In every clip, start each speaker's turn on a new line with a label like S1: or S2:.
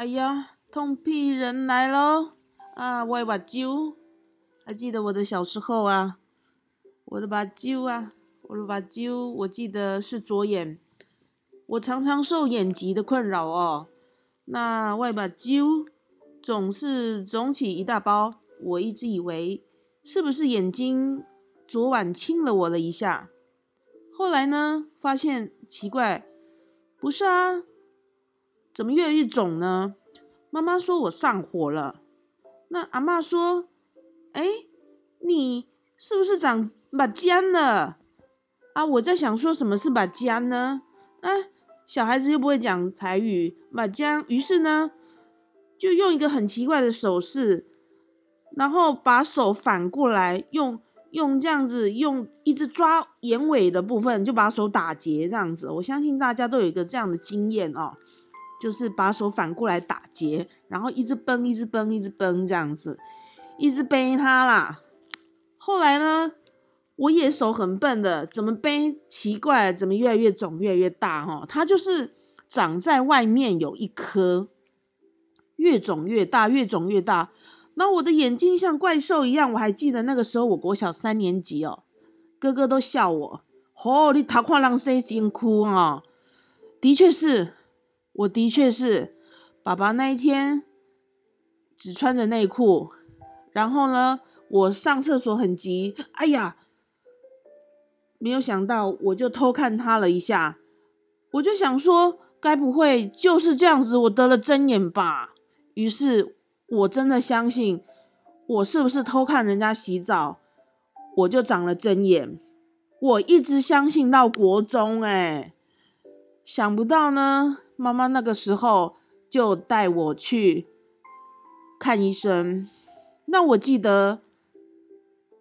S1: 哎呀，痛屁人来喽！啊，我的目睭，还记得我的小时候啊，我的目睭啊，我的目睭，我记得是左眼。我常常受眼疾的困扰哦，那外目睭总是肿起一大包。我一直以为是不是眼睛昨晚亲了我了一下，后来呢，发现奇怪，不是啊。怎么越来越肿呢？妈妈说我上火了。那阿妈说：“哎，你是不是长把尖了？”啊，我在想说什么是把尖呢？啊，小孩子又不会讲台语，把尖。于是呢，就用一个很奇怪的手势，然后把手反过来，用用这样子，用一直抓眼尾的部分，就把手打结这样子。我相信大家都有一个这样的经验哦。就是把手反过来打结，然后一直绷，一直绷，一直绷这样子，一直背它啦。后来呢，我也手很笨的，怎么背？奇怪，怎么越来越肿，越来越大？哈，它就是长在外面有一颗，越肿越大，越肿越大。那我的眼睛像怪兽一样，我还记得那个时候，我国小三年级哦，哥哥都笑我，哦，你头看人生辛苦啊，的确是。我的确是，爸爸那一天只穿着内裤，然后呢，我上厕所很急，哎呀，没有想到我就偷看他了一下，我就想说，该不会就是这样子，我得了针眼吧？于是我真的相信，我是不是偷看人家洗澡，我就长了针眼？我一直相信到国中，哎，想不到呢。妈妈那个时候就带我去看医生，那我记得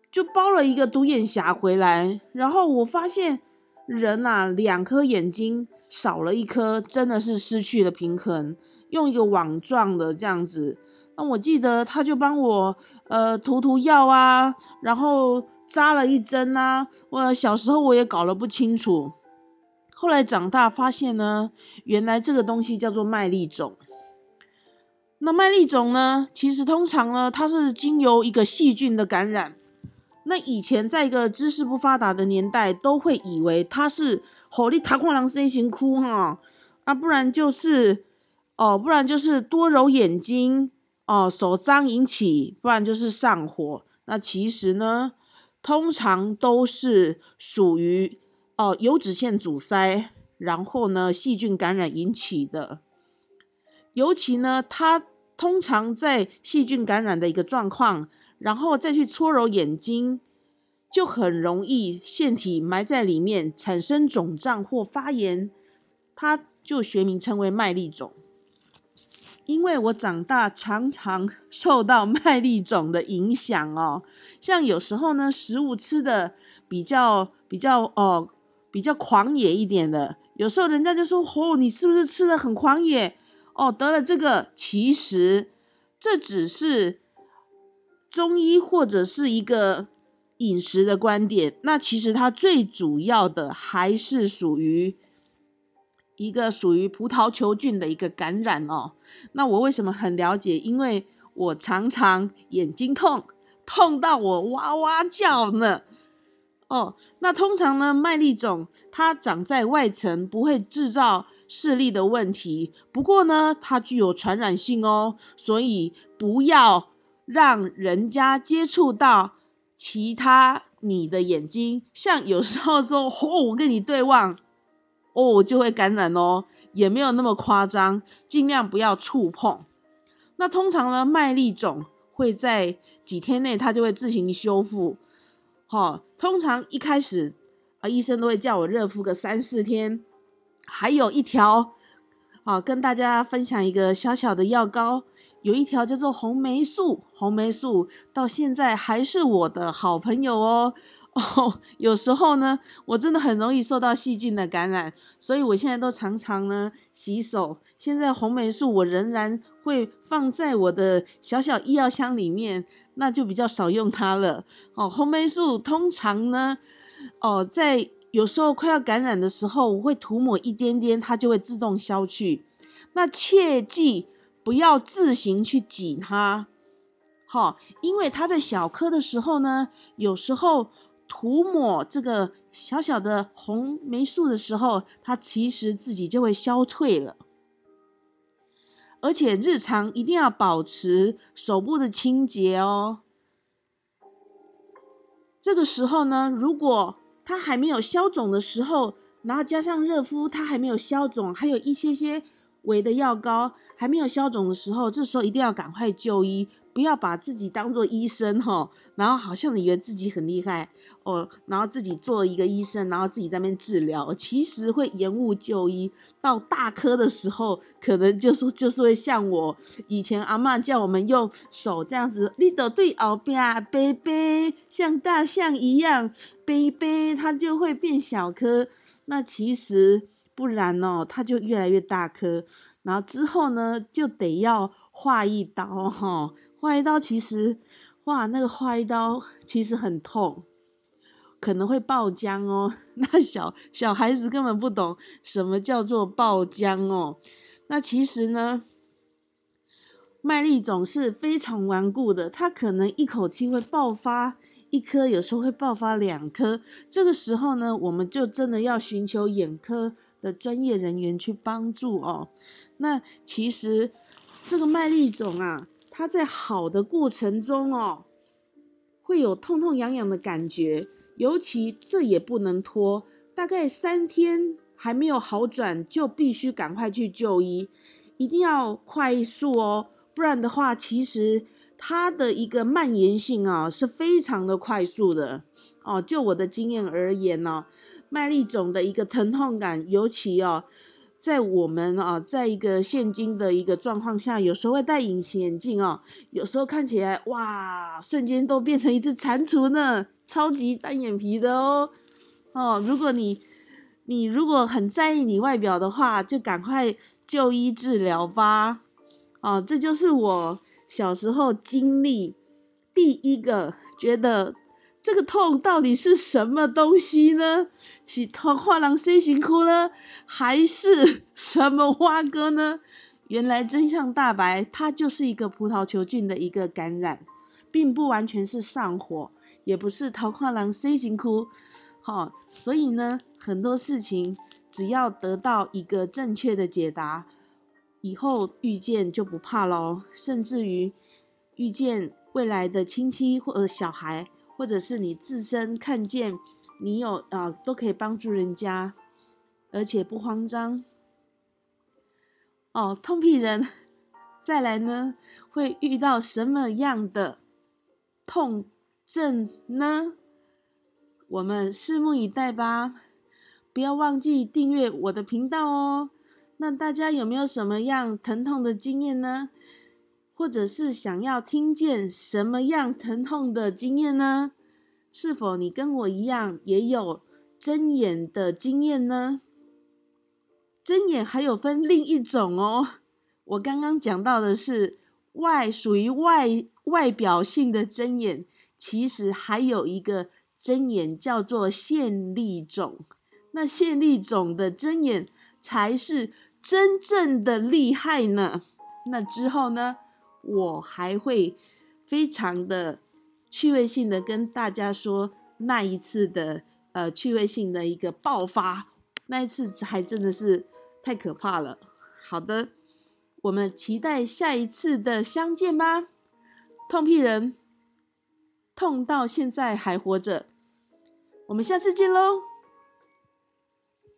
S1: 就包了一个独眼侠回来，然后我发现人呐，两颗眼睛少了一颗，真的是失去了平衡，用一个网状的这样子。那我记得他就帮我呃涂涂药啊，然后扎了一针啊。我小时候我也搞了不清楚。后来长大发现呢，原来这个东西叫做麦粒肿。那麦粒肿呢，其实通常呢，它是经由一个细菌的感染。那以前在一个知识不发达的年代，都会以为它是火力塔矿狼 C 型哭哈，啊，不然就是哦，不然就是多揉眼睛哦，手脏引起，不然就是上火。那其实呢，通常都是属于。哦，油脂腺阻塞，然后呢，细菌感染引起的。尤其呢，它通常在细菌感染的一个状况，然后再去搓揉眼睛，就很容易腺体埋在里面，产生肿胀或发炎，它就学名称为麦粒肿。因为我长大常常受到麦粒肿的影响哦，像有时候呢，食物吃的比较比较哦。比较狂野一点的，有时候人家就说：“哦，你是不是吃的很狂野？哦，得了这个。”其实这只是中医或者是一个饮食的观点。那其实它最主要的还是属于一个属于葡萄球菌的一个感染哦。那我为什么很了解？因为我常常眼睛痛，痛到我哇哇叫呢。哦，那通常呢，麦粒肿它长在外层，不会制造视力的问题。不过呢，它具有传染性哦，所以不要让人家接触到其他你的眼睛。像有时候说，哦，我跟你对望，哦，就会感染哦，也没有那么夸张，尽量不要触碰。那通常呢，麦粒肿会在几天内，它就会自行修复。哈，通常一开始啊，医生都会叫我热敷个三四天。还有一条，啊，跟大家分享一个小小的药膏，有一条叫做红霉素，红霉素到现在还是我的好朋友哦。哦，有时候呢，我真的很容易受到细菌的感染，所以我现在都常常呢洗手。现在红霉素我仍然会放在我的小小医药箱里面，那就比较少用它了。哦，红霉素通常呢，哦，在有时候快要感染的时候，我会涂抹一点点，它就会自动消去。那切记不要自行去挤它，好，因为它在小颗的时候呢，有时候涂抹这个小小的红霉素的时候，它其实自己就会消退了。而且日常一定要保持手部的清洁哦。这个时候呢，如果它还没有消肿的时候，然后加上热敷，它还没有消肿，还有一些些微的药膏还没有消肿的时候，这时候一定要赶快就医。不要把自己当做医生哈，然后好像以为自己很厉害哦，然后自己做一个医生，然后自己在那边治疗，其实会延误就医。到大科的时候，可能就是就是会像我以前阿妈叫我们用手这样子，你得对后边背背，像大象一样背背，它就会变小颗。那其实不然哦，它就越来越大颗，然后之后呢，就得要划一刀哈。划一刀，其实，哇，那个划一刀其实很痛，可能会爆浆哦。那小小孩子根本不懂什么叫做爆浆哦。那其实呢，麦粒肿是非常顽固的，它可能一口气会爆发一颗，有时候会爆发两颗。这个时候呢，我们就真的要寻求眼科的专业人员去帮助哦。那其实这个麦粒肿啊。它在好的过程中哦，会有痛痛痒痒的感觉，尤其这也不能拖，大概三天还没有好转，就必须赶快去就医，一定要快速哦，不然的话，其实它的一个蔓延性啊是非常的快速的哦。就我的经验而言呢，麦粒肿的一个疼痛感，尤其哦。在我们啊，在一个现今的一个状况下，有时候会戴隐形眼镜哦，有时候看起来哇，瞬间都变成一只蟾蜍呢，超级单眼皮的哦哦。如果你你如果很在意你外表的话，就赶快就医治疗吧。哦，这就是我小时候经历第一个觉得。这个痛到底是什么东西呢？是桃花囊 C 型哭呢，还是什么蛙哥呢？原来真相大白，它就是一个葡萄球菌的一个感染，并不完全是上火，也不是桃花囊 C 型哭。好，所以呢，很多事情只要得到一个正确的解答，以后遇见就不怕喽。甚至于遇见未来的亲戚或者小孩。或者是你自身看见你有啊，都可以帮助人家，而且不慌张。哦，痛屁人，再来呢，会遇到什么样的痛症呢？我们拭目以待吧。不要忘记订阅我的频道哦。那大家有没有什么样疼痛的经验呢？或者是想要听见什么样疼痛的经验呢？是否你跟我一样也有睁眼的经验呢？睁眼还有分另一种哦。我刚刚讲到的是外属于外外表性的睁眼，其实还有一个睁眼叫做线粒肿。那线粒肿的睁眼才是真正的厉害呢。那之后呢？我还会非常的趣味性的跟大家说那一次的呃趣味性的一个爆发，那一次还真的是太可怕了。好的，我们期待下一次的相见吧。痛屁人，痛到现在还活着，我们下次见喽。